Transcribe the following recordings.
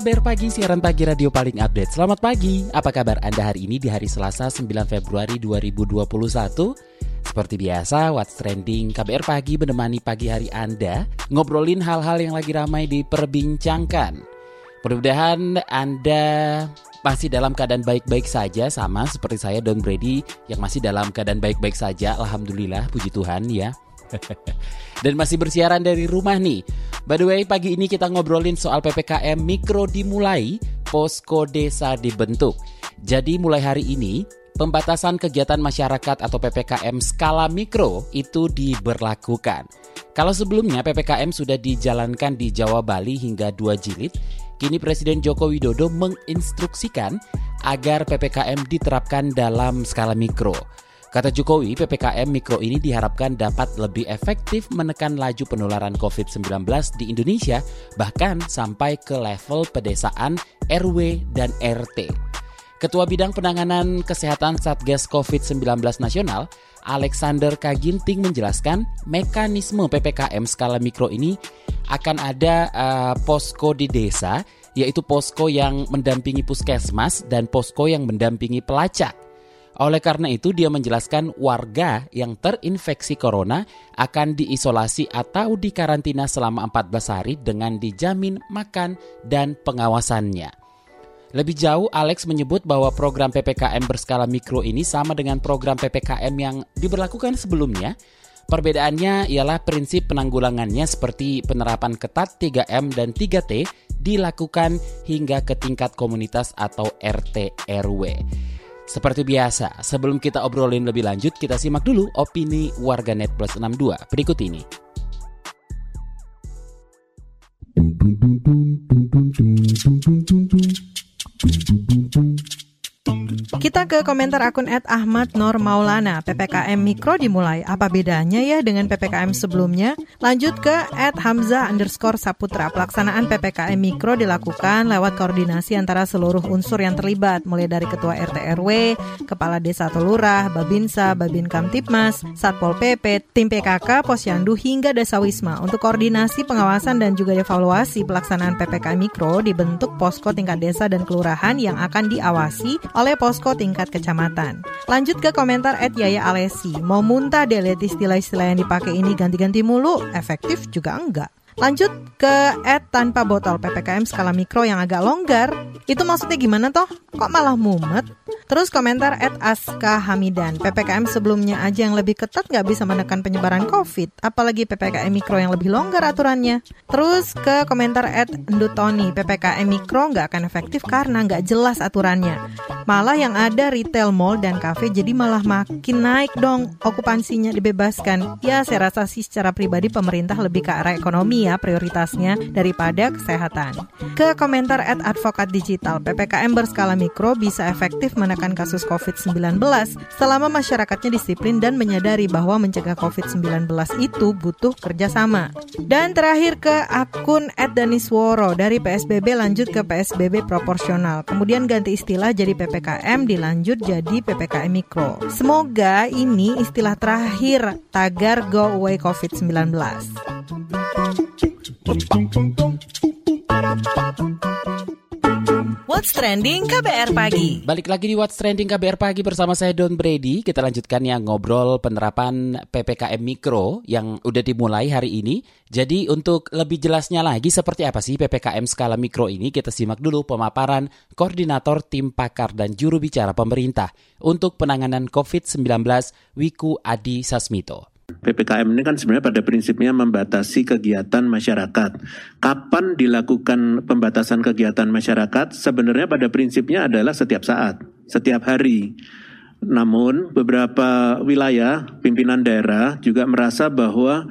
KBR Pagi, siaran pagi radio paling update. Selamat pagi, apa kabar Anda hari ini di hari Selasa 9 Februari 2021? Seperti biasa, What's Trending KBR Pagi menemani pagi hari Anda ngobrolin hal-hal yang lagi ramai diperbincangkan. Mudah-mudahan Anda masih dalam keadaan baik-baik saja sama seperti saya Don Brady yang masih dalam keadaan baik-baik saja. Alhamdulillah, puji Tuhan ya. Dan masih bersiaran dari rumah nih. By the way, pagi ini kita ngobrolin soal PPKM Mikro dimulai, posko desa dibentuk. Jadi mulai hari ini, pembatasan kegiatan masyarakat atau PPKM skala mikro itu diberlakukan. Kalau sebelumnya PPKM sudah dijalankan di Jawa Bali hingga dua jilid, kini Presiden Joko Widodo menginstruksikan agar PPKM diterapkan dalam skala mikro. Kata Jokowi, PPKM Mikro ini diharapkan dapat lebih efektif menekan laju penularan COVID-19 di Indonesia, bahkan sampai ke level pedesaan RW dan RT. Ketua Bidang Penanganan Kesehatan Satgas COVID-19 Nasional, Alexander Kaginting menjelaskan mekanisme PPKM skala mikro ini akan ada uh, posko di desa, yaitu posko yang mendampingi puskesmas dan posko yang mendampingi pelacak. Oleh karena itu, dia menjelaskan warga yang terinfeksi corona akan diisolasi atau dikarantina selama 14 hari dengan dijamin makan dan pengawasannya. Lebih jauh, Alex menyebut bahwa program PPKM berskala mikro ini sama dengan program PPKM yang diberlakukan sebelumnya. Perbedaannya ialah prinsip penanggulangannya seperti penerapan ketat 3M dan 3T dilakukan hingga ke tingkat komunitas atau RT RW. Seperti biasa, sebelum kita obrolin lebih lanjut, kita simak dulu opini warganet plus 62 berikut ini. Kita ke komentar akun Ed Ahmad Nur Maulana. PPKM Mikro dimulai. Apa bedanya ya dengan PPKM sebelumnya? Lanjut ke Ed Hamzah underscore Saputra. Pelaksanaan PPKM Mikro dilakukan lewat koordinasi antara seluruh unsur yang terlibat, mulai dari Ketua RT RW, Kepala Desa atau Lurah, Babinsa, Babin Kamtipmas, Satpol PP, Tim PKK, Posyandu, hingga Desa Wisma. Untuk koordinasi pengawasan dan juga evaluasi pelaksanaan PPKM Mikro dibentuk posko tingkat desa dan kelurahan yang akan diawasi oleh posko tingkat kecamatan. Lanjut ke komentar Ed Yaya Alesi. Mau muntah deh lihat istilah-istilah yang dipakai ini ganti-ganti mulu, efektif juga enggak. Lanjut ke ad tanpa botol PPKM skala mikro yang agak longgar. Itu maksudnya gimana toh? Kok malah mumet? Terus komentar at Aska Hamidan, PPKM sebelumnya aja yang lebih ketat nggak bisa menekan penyebaran COVID, apalagi PPKM Mikro yang lebih longgar aturannya. Terus ke komentar at Ndutoni, PPKM Mikro nggak akan efektif karena nggak jelas aturannya. Malah yang ada retail mall dan cafe jadi malah makin naik dong okupansinya dibebaskan. Ya saya rasa sih secara pribadi pemerintah lebih ke arah ekonomi ya prioritasnya daripada kesehatan. Ke komentar at Advokat Digital, PPKM berskala mikro bisa efektif menekan kasus COVID-19 selama masyarakatnya disiplin dan menyadari bahwa mencegah COVID-19 itu butuh kerjasama. Dan terakhir ke akun @danisworo dari PSBB lanjut ke PSBB proporsional. Kemudian ganti istilah jadi PPKM dilanjut jadi PPKM Mikro. Semoga ini istilah terakhir tagar go away COVID-19. What's Trending KBR Pagi. Balik lagi di What's Trending KBR Pagi bersama saya Don Brady. Kita lanjutkan yang ngobrol penerapan PPKM Mikro yang udah dimulai hari ini. Jadi untuk lebih jelasnya lagi seperti apa sih PPKM skala mikro ini, kita simak dulu pemaparan Koordinator Tim Pakar dan Juru Bicara Pemerintah untuk penanganan COVID-19 Wiku Adi Sasmito. PPKM ini kan sebenarnya pada prinsipnya membatasi kegiatan masyarakat. Kapan dilakukan pembatasan kegiatan masyarakat? Sebenarnya pada prinsipnya adalah setiap saat, setiap hari. Namun beberapa wilayah pimpinan daerah juga merasa bahwa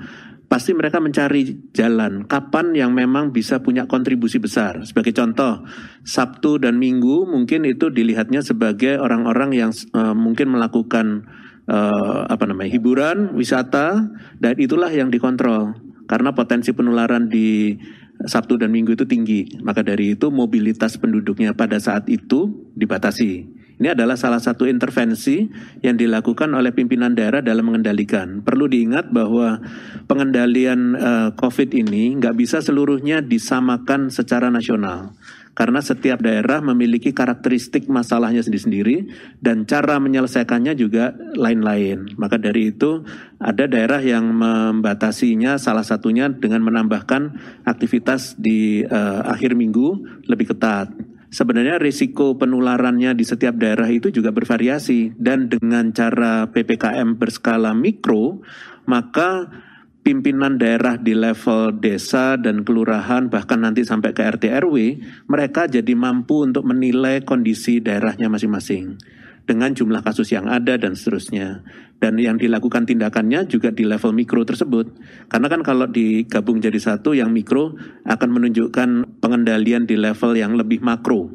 pasti mereka mencari jalan kapan yang memang bisa punya kontribusi besar. Sebagai contoh, Sabtu dan Minggu mungkin itu dilihatnya sebagai orang-orang yang uh, mungkin melakukan uh, apa namanya hiburan, wisata, dan itulah yang dikontrol karena potensi penularan di Sabtu dan Minggu itu tinggi. Maka dari itu mobilitas penduduknya pada saat itu dibatasi. Ini adalah salah satu intervensi yang dilakukan oleh pimpinan daerah dalam mengendalikan. Perlu diingat bahwa pengendalian uh, COVID ini nggak bisa seluruhnya disamakan secara nasional karena setiap daerah memiliki karakteristik masalahnya sendiri-sendiri dan cara menyelesaikannya juga lain-lain. Maka dari itu ada daerah yang membatasinya salah satunya dengan menambahkan aktivitas di uh, akhir minggu lebih ketat sebenarnya risiko penularannya di setiap daerah itu juga bervariasi dan dengan cara PPKM berskala mikro maka pimpinan daerah di level desa dan kelurahan bahkan nanti sampai ke RT RW mereka jadi mampu untuk menilai kondisi daerahnya masing-masing dengan jumlah kasus yang ada dan seterusnya. Dan yang dilakukan tindakannya juga di level mikro tersebut. Karena kan kalau digabung jadi satu, yang mikro akan menunjukkan pengendalian di level yang lebih makro.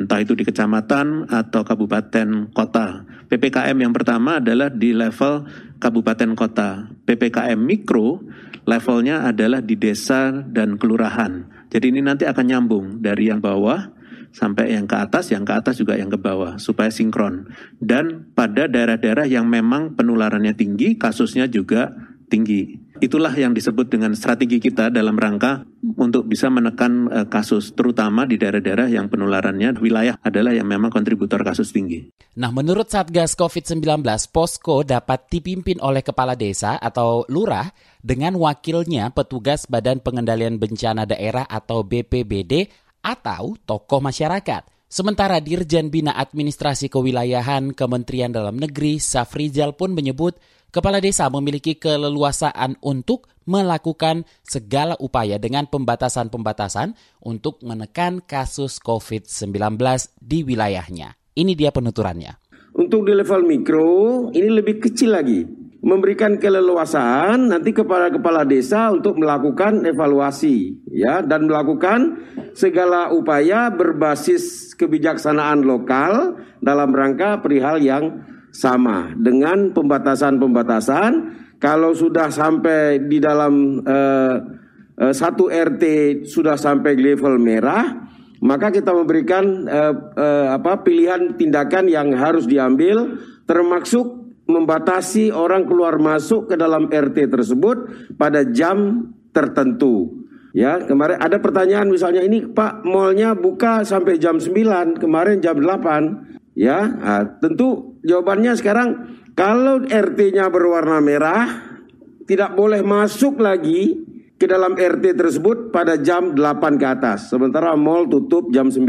Entah itu di kecamatan atau kabupaten kota. PPKM yang pertama adalah di level kabupaten kota. PPKM mikro levelnya adalah di desa dan kelurahan. Jadi ini nanti akan nyambung dari yang bawah sampai yang ke atas, yang ke atas juga yang ke bawah supaya sinkron. Dan pada daerah-daerah yang memang penularannya tinggi, kasusnya juga tinggi. Itulah yang disebut dengan strategi kita dalam rangka untuk bisa menekan uh, kasus, terutama di daerah-daerah yang penularannya wilayah adalah yang memang kontributor kasus tinggi. Nah, menurut Satgas COVID-19, posko dapat dipimpin oleh kepala desa atau lurah dengan wakilnya petugas Badan Pengendalian Bencana Daerah atau BPBD atau tokoh masyarakat. Sementara Dirjen Bina Administrasi Kewilayahan Kementerian Dalam Negeri Safrizal pun menyebut kepala desa memiliki keleluasaan untuk melakukan segala upaya dengan pembatasan-pembatasan untuk menekan kasus COVID-19 di wilayahnya. Ini dia penuturannya. Untuk di level mikro, ini lebih kecil lagi memberikan keleluasaan nanti kepada kepala desa untuk melakukan evaluasi ya dan melakukan segala upaya berbasis kebijaksanaan lokal dalam rangka perihal yang sama dengan pembatasan-pembatasan kalau sudah sampai di dalam uh, uh, satu RT sudah sampai level merah maka kita memberikan uh, uh, apa pilihan tindakan yang harus diambil termasuk membatasi orang keluar masuk ke dalam RT tersebut pada jam tertentu. Ya, kemarin ada pertanyaan misalnya ini Pak mallnya buka sampai jam 9, kemarin jam 8. Ya, nah, tentu jawabannya sekarang kalau RT-nya berwarna merah tidak boleh masuk lagi ke dalam RT tersebut pada jam 8 ke atas. Sementara mall tutup jam 9.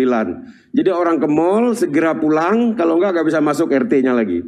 Jadi orang ke mall segera pulang, kalau enggak nggak bisa masuk RT-nya lagi.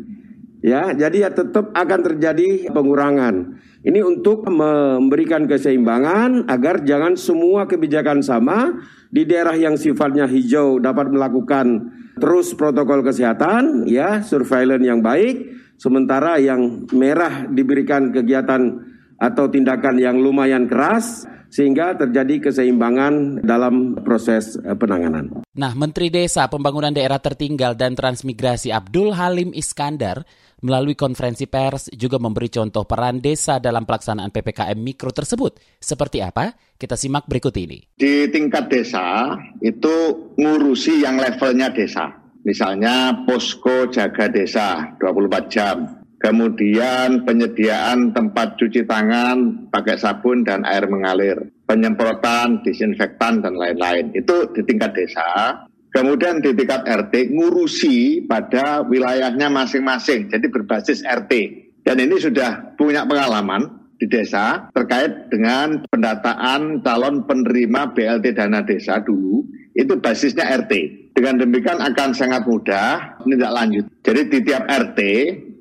Ya, jadi ya tetap akan terjadi pengurangan. Ini untuk memberikan keseimbangan agar jangan semua kebijakan sama di daerah yang sifatnya hijau dapat melakukan terus protokol kesehatan, ya, surveillance yang baik, sementara yang merah diberikan kegiatan atau tindakan yang lumayan keras sehingga terjadi keseimbangan dalam proses eh, penanganan. Nah, Menteri Desa, Pembangunan Daerah Tertinggal dan Transmigrasi Abdul Halim Iskandar melalui konferensi pers juga memberi contoh peran desa dalam pelaksanaan PPKM Mikro tersebut. Seperti apa? Kita simak berikut ini. Di tingkat desa itu ngurusi yang levelnya desa. Misalnya posko jaga desa 24 jam. Kemudian penyediaan tempat cuci tangan pakai sabun dan air mengalir. Penyemprotan, disinfektan, dan lain-lain. Itu di tingkat desa. Kemudian di tingkat RT ngurusi pada wilayahnya masing-masing, jadi berbasis RT. Dan ini sudah punya pengalaman di desa terkait dengan pendataan calon penerima BLT dana desa dulu, itu basisnya RT. Dengan demikian akan sangat mudah tidak lanjut. Jadi di tiap RT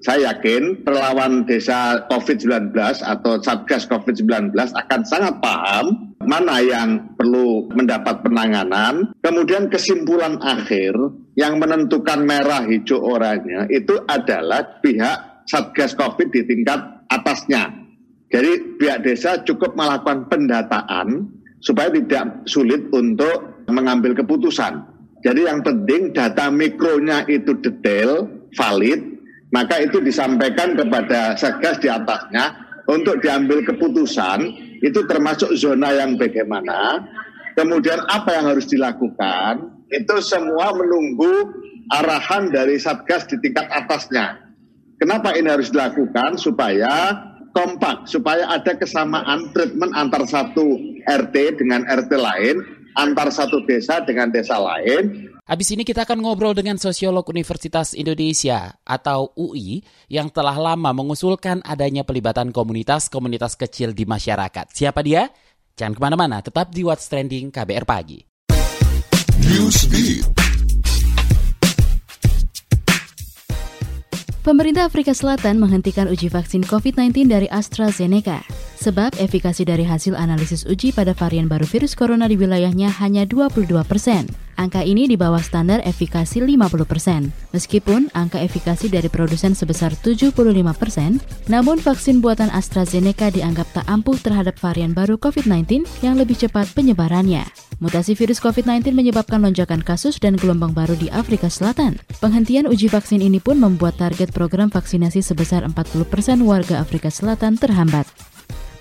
saya yakin perlawan desa COVID-19 atau Satgas COVID-19 akan sangat paham mana yang perlu mendapat penanganan. Kemudian kesimpulan akhir yang menentukan merah, hijau, oranye itu adalah pihak Satgas COVID di tingkat atasnya. Jadi pihak desa cukup melakukan pendataan supaya tidak sulit untuk mengambil keputusan. Jadi yang penting data mikronya itu detail, valid, maka itu disampaikan kepada Satgas di atasnya untuk diambil keputusan itu termasuk zona yang bagaimana, kemudian apa yang harus dilakukan, itu semua menunggu arahan dari Satgas di tingkat atasnya. Kenapa ini harus dilakukan? Supaya kompak, supaya ada kesamaan treatment antar satu RT dengan RT lain, antar satu desa dengan desa lain. Habis ini kita akan ngobrol dengan sosiolog Universitas Indonesia atau UI yang telah lama mengusulkan adanya pelibatan komunitas-komunitas kecil di masyarakat. Siapa dia? Jangan ke mana-mana, tetap di What's Trending KBR Pagi. Newsbeat. Pemerintah Afrika Selatan menghentikan uji vaksin COVID-19 dari AstraZeneca. Sebab efikasi dari hasil analisis uji pada varian baru virus corona di wilayahnya hanya 22 persen. Angka ini di bawah standar efikasi 50 persen. Meskipun angka efikasi dari produsen sebesar 75 persen, namun vaksin buatan AstraZeneca dianggap tak ampuh terhadap varian baru COVID-19 yang lebih cepat penyebarannya. Mutasi virus COVID-19 menyebabkan lonjakan kasus dan gelombang baru di Afrika Selatan. Penghentian uji vaksin ini pun membuat target program vaksinasi sebesar 40% warga Afrika Selatan terhambat.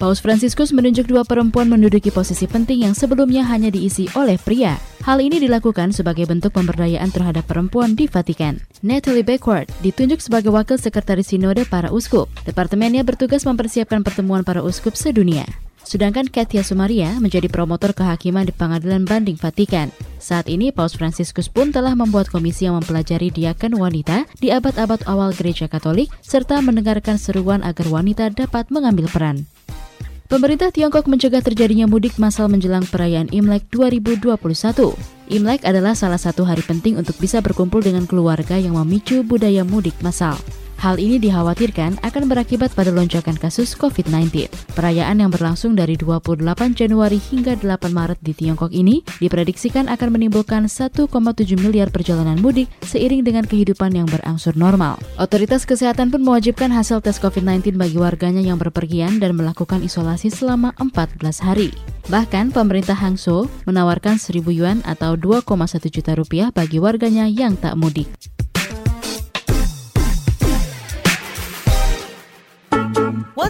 Paus Franciscus menunjuk dua perempuan menduduki posisi penting yang sebelumnya hanya diisi oleh pria. Hal ini dilakukan sebagai bentuk pemberdayaan terhadap perempuan di Vatikan. Natalie Backward ditunjuk sebagai wakil sekretaris sinode para uskup. Departemennya bertugas mempersiapkan pertemuan para uskup sedunia. Sedangkan Katia Sumaria menjadi promotor kehakiman di Pengadilan Banding Vatikan. Saat ini Paus Fransiskus pun telah membuat komisi yang mempelajari diakan wanita di abad-abad awal gereja Katolik serta mendengarkan seruan agar wanita dapat mengambil peran. Pemerintah Tiongkok mencegah terjadinya mudik massal menjelang perayaan Imlek 2021. Imlek adalah salah satu hari penting untuk bisa berkumpul dengan keluarga yang memicu budaya mudik massal. Hal ini dikhawatirkan akan berakibat pada lonjakan kasus COVID-19. Perayaan yang berlangsung dari 28 Januari hingga 8 Maret di Tiongkok ini diprediksikan akan menimbulkan 1,7 miliar perjalanan mudik seiring dengan kehidupan yang berangsur normal. Otoritas kesehatan pun mewajibkan hasil tes COVID-19 bagi warganya yang berpergian dan melakukan isolasi selama 14 hari. Bahkan pemerintah Hangzhou menawarkan 1000 yuan atau 2,1 juta rupiah bagi warganya yang tak mudik.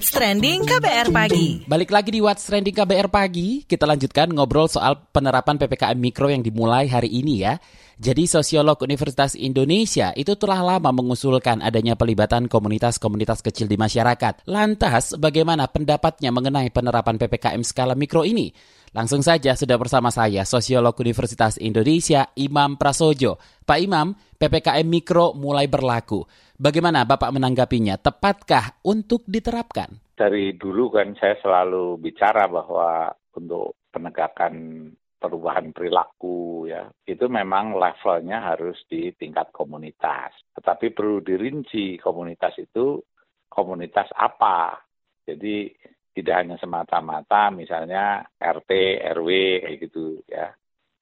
What's Trending KBR Pagi. Balik lagi di What's Trending KBR Pagi, kita lanjutkan ngobrol soal penerapan PPKM Mikro yang dimulai hari ini ya. Jadi sosiolog Universitas Indonesia itu telah lama mengusulkan adanya pelibatan komunitas-komunitas kecil di masyarakat. Lantas, bagaimana pendapatnya mengenai penerapan PPKM skala mikro ini? Langsung saja sudah bersama saya, sosiolog Universitas Indonesia, Imam Prasojo. Pak Imam, PPKM Mikro mulai berlaku. Bagaimana Bapak menanggapinya? Tepatkah untuk diterapkan? Dari dulu kan saya selalu bicara bahwa untuk penegakan perubahan perilaku ya itu memang levelnya harus di tingkat komunitas. Tetapi perlu dirinci komunitas itu komunitas apa. Jadi tidak hanya semata-mata misalnya RT, RW kayak gitu ya.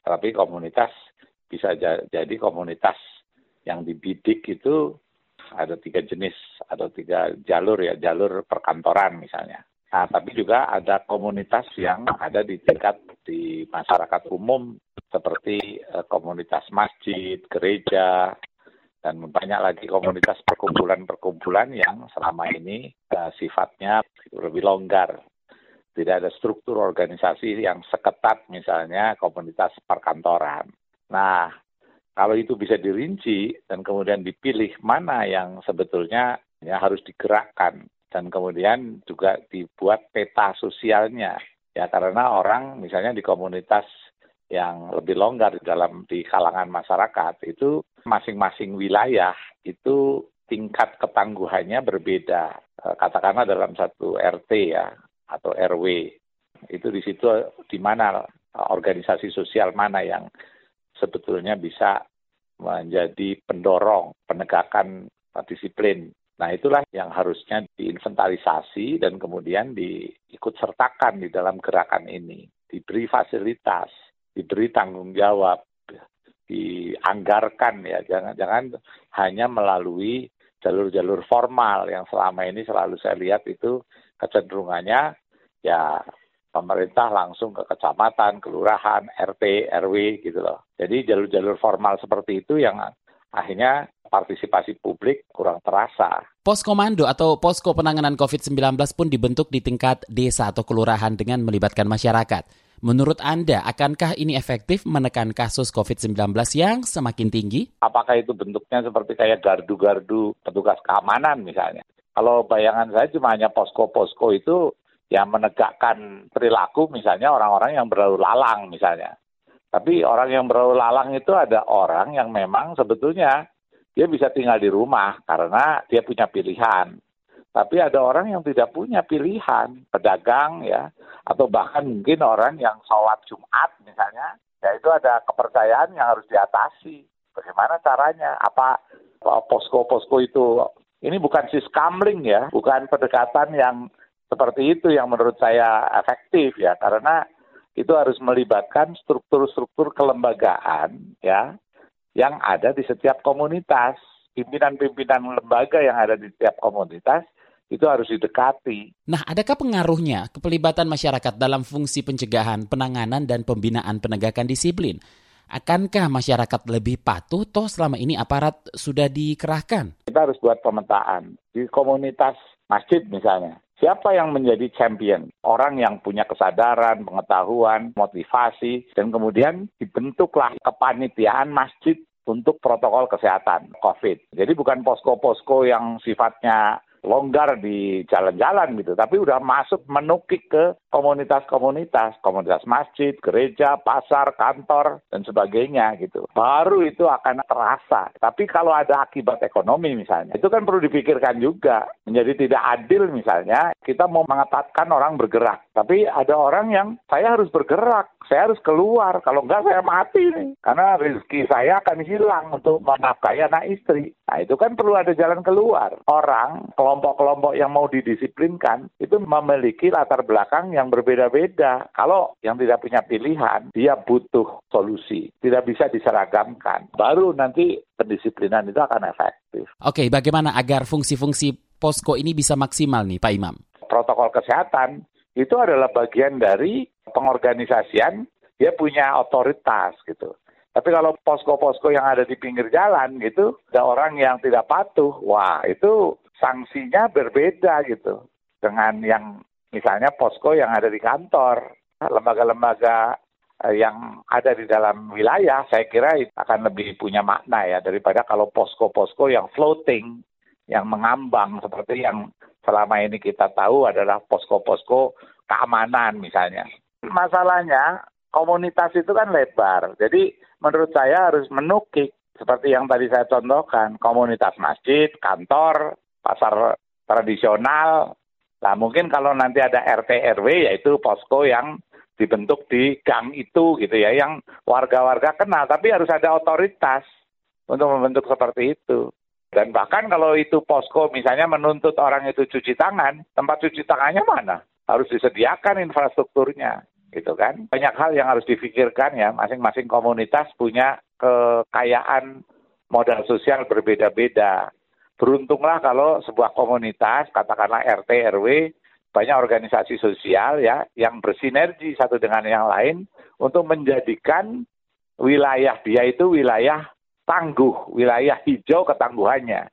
Tapi komunitas bisa jadi komunitas yang dibidik itu ada tiga jenis atau tiga jalur ya, jalur perkantoran misalnya. Nah, tapi juga ada komunitas yang ada di tingkat di masyarakat umum seperti uh, komunitas masjid, gereja, dan banyak lagi komunitas perkumpulan-perkumpulan yang selama ini uh, sifatnya lebih longgar. Tidak ada struktur organisasi yang seketat misalnya komunitas perkantoran. Nah, kalau itu bisa dirinci dan kemudian dipilih mana yang sebetulnya ya harus digerakkan dan kemudian juga dibuat peta sosialnya. Ya karena orang misalnya di komunitas yang lebih longgar di dalam di kalangan masyarakat itu masing-masing wilayah itu tingkat ketangguhannya berbeda. Eh, katakanlah dalam satu RT ya atau RW itu di situ di mana organisasi sosial mana yang sebetulnya bisa menjadi pendorong penegakan disiplin. Nah itulah yang harusnya diinventarisasi dan kemudian diikut sertakan di dalam gerakan ini. Diberi fasilitas, diberi tanggung jawab, dianggarkan ya. Jangan-jangan hanya melalui jalur-jalur formal yang selama ini selalu saya lihat itu kecenderungannya ya pemerintah langsung ke kecamatan, kelurahan, RT, RW gitu loh. Jadi jalur-jalur formal seperti itu yang akhirnya partisipasi publik kurang terasa. Pos komando atau posko penanganan COVID-19 pun dibentuk di tingkat desa atau kelurahan dengan melibatkan masyarakat. Menurut Anda, akankah ini efektif menekan kasus COVID-19 yang semakin tinggi? Apakah itu bentuknya seperti kayak gardu-gardu petugas keamanan misalnya? Kalau bayangan saya cuma hanya posko-posko itu yang menegakkan perilaku misalnya orang-orang yang berlalu lalang misalnya. Tapi orang yang berlalu lalang itu ada orang yang memang sebetulnya dia bisa tinggal di rumah karena dia punya pilihan. Tapi ada orang yang tidak punya pilihan, pedagang ya, atau bahkan mungkin orang yang sholat Jumat misalnya, ya itu ada kepercayaan yang harus diatasi. Bagaimana caranya? Apa posko-posko itu? Ini bukan siskamling ya, bukan pendekatan yang seperti itu yang menurut saya efektif ya karena itu harus melibatkan struktur-struktur kelembagaan ya yang ada di setiap komunitas pimpinan-pimpinan lembaga yang ada di setiap komunitas itu harus didekati. Nah, adakah pengaruhnya kepelibatan masyarakat dalam fungsi pencegahan, penanganan, dan pembinaan penegakan disiplin? Akankah masyarakat lebih patuh toh selama ini aparat sudah dikerahkan? Kita harus buat pemetaan. Di komunitas masjid misalnya, Siapa yang menjadi champion? Orang yang punya kesadaran, pengetahuan, motivasi, dan kemudian dibentuklah kepanitiaan masjid untuk protokol kesehatan COVID. Jadi bukan posko-posko yang sifatnya longgar di jalan-jalan gitu, tapi udah masuk menukik ke komunitas-komunitas, komunitas masjid, gereja, pasar, kantor, dan sebagainya gitu. Baru itu akan terasa. Tapi kalau ada akibat ekonomi misalnya, itu kan perlu dipikirkan juga. Menjadi tidak adil misalnya, kita mau mengatakan orang bergerak. Tapi ada orang yang saya harus bergerak, saya harus keluar. Kalau enggak saya mati nih. Karena rezeki saya akan hilang untuk menafkahi anak istri. Nah itu kan perlu ada jalan keluar. Orang, kelompok-kelompok yang mau didisiplinkan, itu memiliki latar belakang yang berbeda-beda. Kalau yang tidak punya pilihan, dia butuh solusi. Tidak bisa diseragamkan. Baru nanti pendisiplinan itu akan efektif. Oke, bagaimana agar fungsi-fungsi posko ini bisa maksimal nih Pak Imam? Protokol kesehatan itu adalah bagian dari pengorganisasian, dia punya otoritas gitu. Tapi kalau posko-posko yang ada di pinggir jalan gitu, ada orang yang tidak patuh, wah itu sanksinya berbeda gitu dengan yang misalnya posko yang ada di kantor, lembaga-lembaga eh, yang ada di dalam wilayah, saya kira akan lebih punya makna ya daripada kalau posko-posko yang floating, yang mengambang seperti yang selama ini kita tahu adalah posko-posko keamanan misalnya. Masalahnya komunitas itu kan lebar, jadi menurut saya harus menukik seperti yang tadi saya contohkan, komunitas masjid, kantor, pasar tradisional, Nah mungkin kalau nanti ada RT RW yaitu posko yang dibentuk di gang itu gitu ya, yang warga-warga kenal, tapi harus ada otoritas untuk membentuk seperti itu. Dan bahkan kalau itu posko misalnya menuntut orang itu cuci tangan, tempat cuci tangannya mana? Harus disediakan infrastrukturnya, gitu kan? Banyak hal yang harus difikirkan ya, masing-masing komunitas punya kekayaan modal sosial berbeda-beda. Beruntunglah kalau sebuah komunitas, katakanlah RT, RW, banyak organisasi sosial ya yang bersinergi satu dengan yang lain untuk menjadikan wilayah dia itu wilayah tangguh, wilayah hijau ketangguhannya.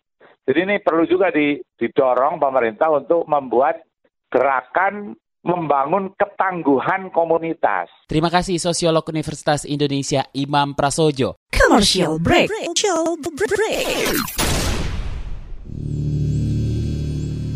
Jadi ini perlu juga didorong pemerintah untuk membuat gerakan membangun ketangguhan komunitas. Terima kasih Sosiolog Universitas Indonesia Imam Prasojo. Commercial break. Commercial break.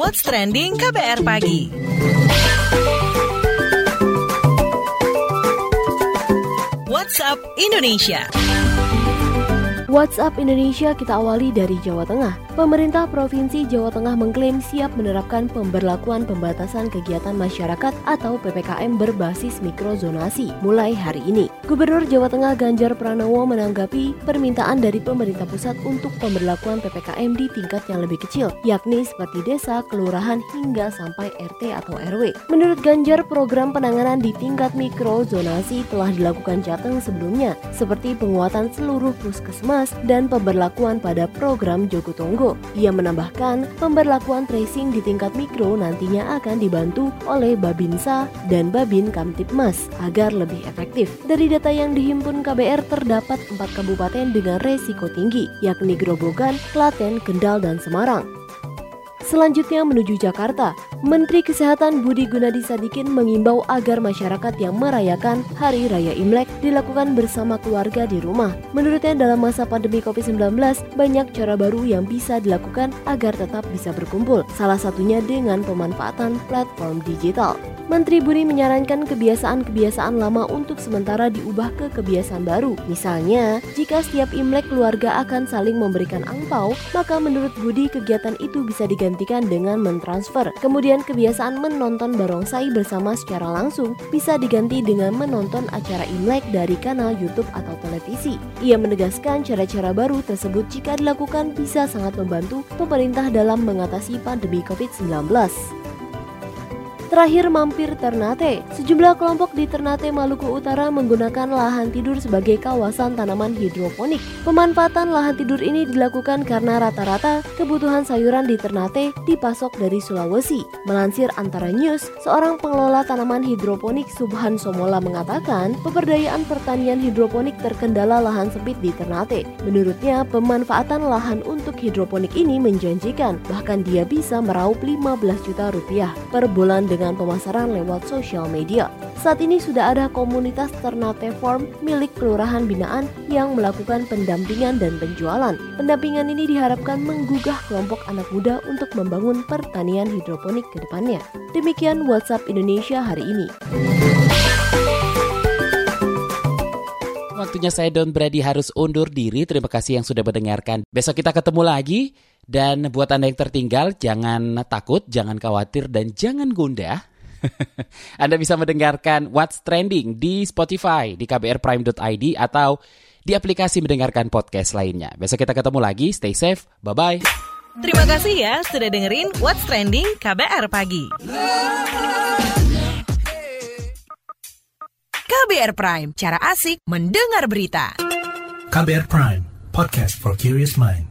What's Trending KBR Pagi WhatsApp Indonesia WhatsApp Indonesia kita awali dari Jawa Tengah. Pemerintah Provinsi Jawa Tengah mengklaim siap menerapkan pemberlakuan pembatasan kegiatan masyarakat atau PPKM berbasis mikrozonasi mulai hari ini. Gubernur Jawa Tengah Ganjar Pranowo menanggapi permintaan dari pemerintah pusat untuk pemberlakuan PPKM di tingkat yang lebih kecil, yakni seperti desa, kelurahan hingga sampai RT atau RW. Menurut Ganjar, program penanganan di tingkat mikrozonasi telah dilakukan Jateng sebelumnya, seperti penguatan seluruh puskesmas dan pemberlakuan pada program Jogo Tonggo. Ia menambahkan, pemberlakuan tracing di tingkat mikro nantinya akan dibantu oleh Babinsa dan Babin Kamtipmas agar lebih efektif. Dari data yang dihimpun KBR terdapat empat kabupaten dengan resiko tinggi, yakni Grobogan, Klaten, Kendal, dan Semarang. Selanjutnya menuju Jakarta, Menteri Kesehatan Budi Gunadi Sadikin mengimbau agar masyarakat yang merayakan Hari Raya Imlek dilakukan bersama keluarga di rumah. Menurutnya dalam masa pandemi COVID-19, banyak cara baru yang bisa dilakukan agar tetap bisa berkumpul, salah satunya dengan pemanfaatan platform digital. Menteri Budi menyarankan kebiasaan-kebiasaan lama untuk sementara diubah ke kebiasaan baru. Misalnya, jika setiap Imlek keluarga akan saling memberikan angpau, maka menurut Budi kegiatan itu bisa digantikan dengan mentransfer. Kemudian kebiasaan menonton barongsai bersama secara langsung bisa diganti dengan menonton acara Imlek dari kanal YouTube atau televisi. Ia menegaskan cara-cara baru tersebut jika dilakukan bisa sangat membantu pemerintah dalam mengatasi pandemi COVID-19. Terakhir mampir Ternate. Sejumlah kelompok di Ternate, Maluku Utara menggunakan lahan tidur sebagai kawasan tanaman hidroponik. Pemanfaatan lahan tidur ini dilakukan karena rata-rata kebutuhan sayuran di Ternate dipasok dari Sulawesi. Melansir antara news, seorang pengelola tanaman hidroponik Subhan Somola mengatakan, pemberdayaan pertanian hidroponik terkendala lahan sempit di Ternate. Menurutnya, pemanfaatan lahan untuk hidroponik ini menjanjikan, bahkan dia bisa meraup 15 juta rupiah per bulan dengan dengan pemasaran lewat sosial media. Saat ini sudah ada komunitas Ternate Farm milik kelurahan binaan yang melakukan pendampingan dan penjualan. Pendampingan ini diharapkan menggugah kelompok anak muda untuk membangun pertanian hidroponik ke depannya. Demikian WhatsApp Indonesia hari ini. Waktunya saya Don Brady harus undur diri. Terima kasih yang sudah mendengarkan. Besok kita ketemu lagi. Dan buat Anda yang tertinggal, jangan takut, jangan khawatir, dan jangan gundah. Anda bisa mendengarkan What's Trending di Spotify, di kbrprime.id, atau di aplikasi mendengarkan podcast lainnya. Besok kita ketemu lagi. Stay safe. Bye-bye. Terima kasih ya sudah dengerin What's Trending KBR Pagi. KBR Prime, cara asik mendengar berita. KBR Prime, podcast for curious mind.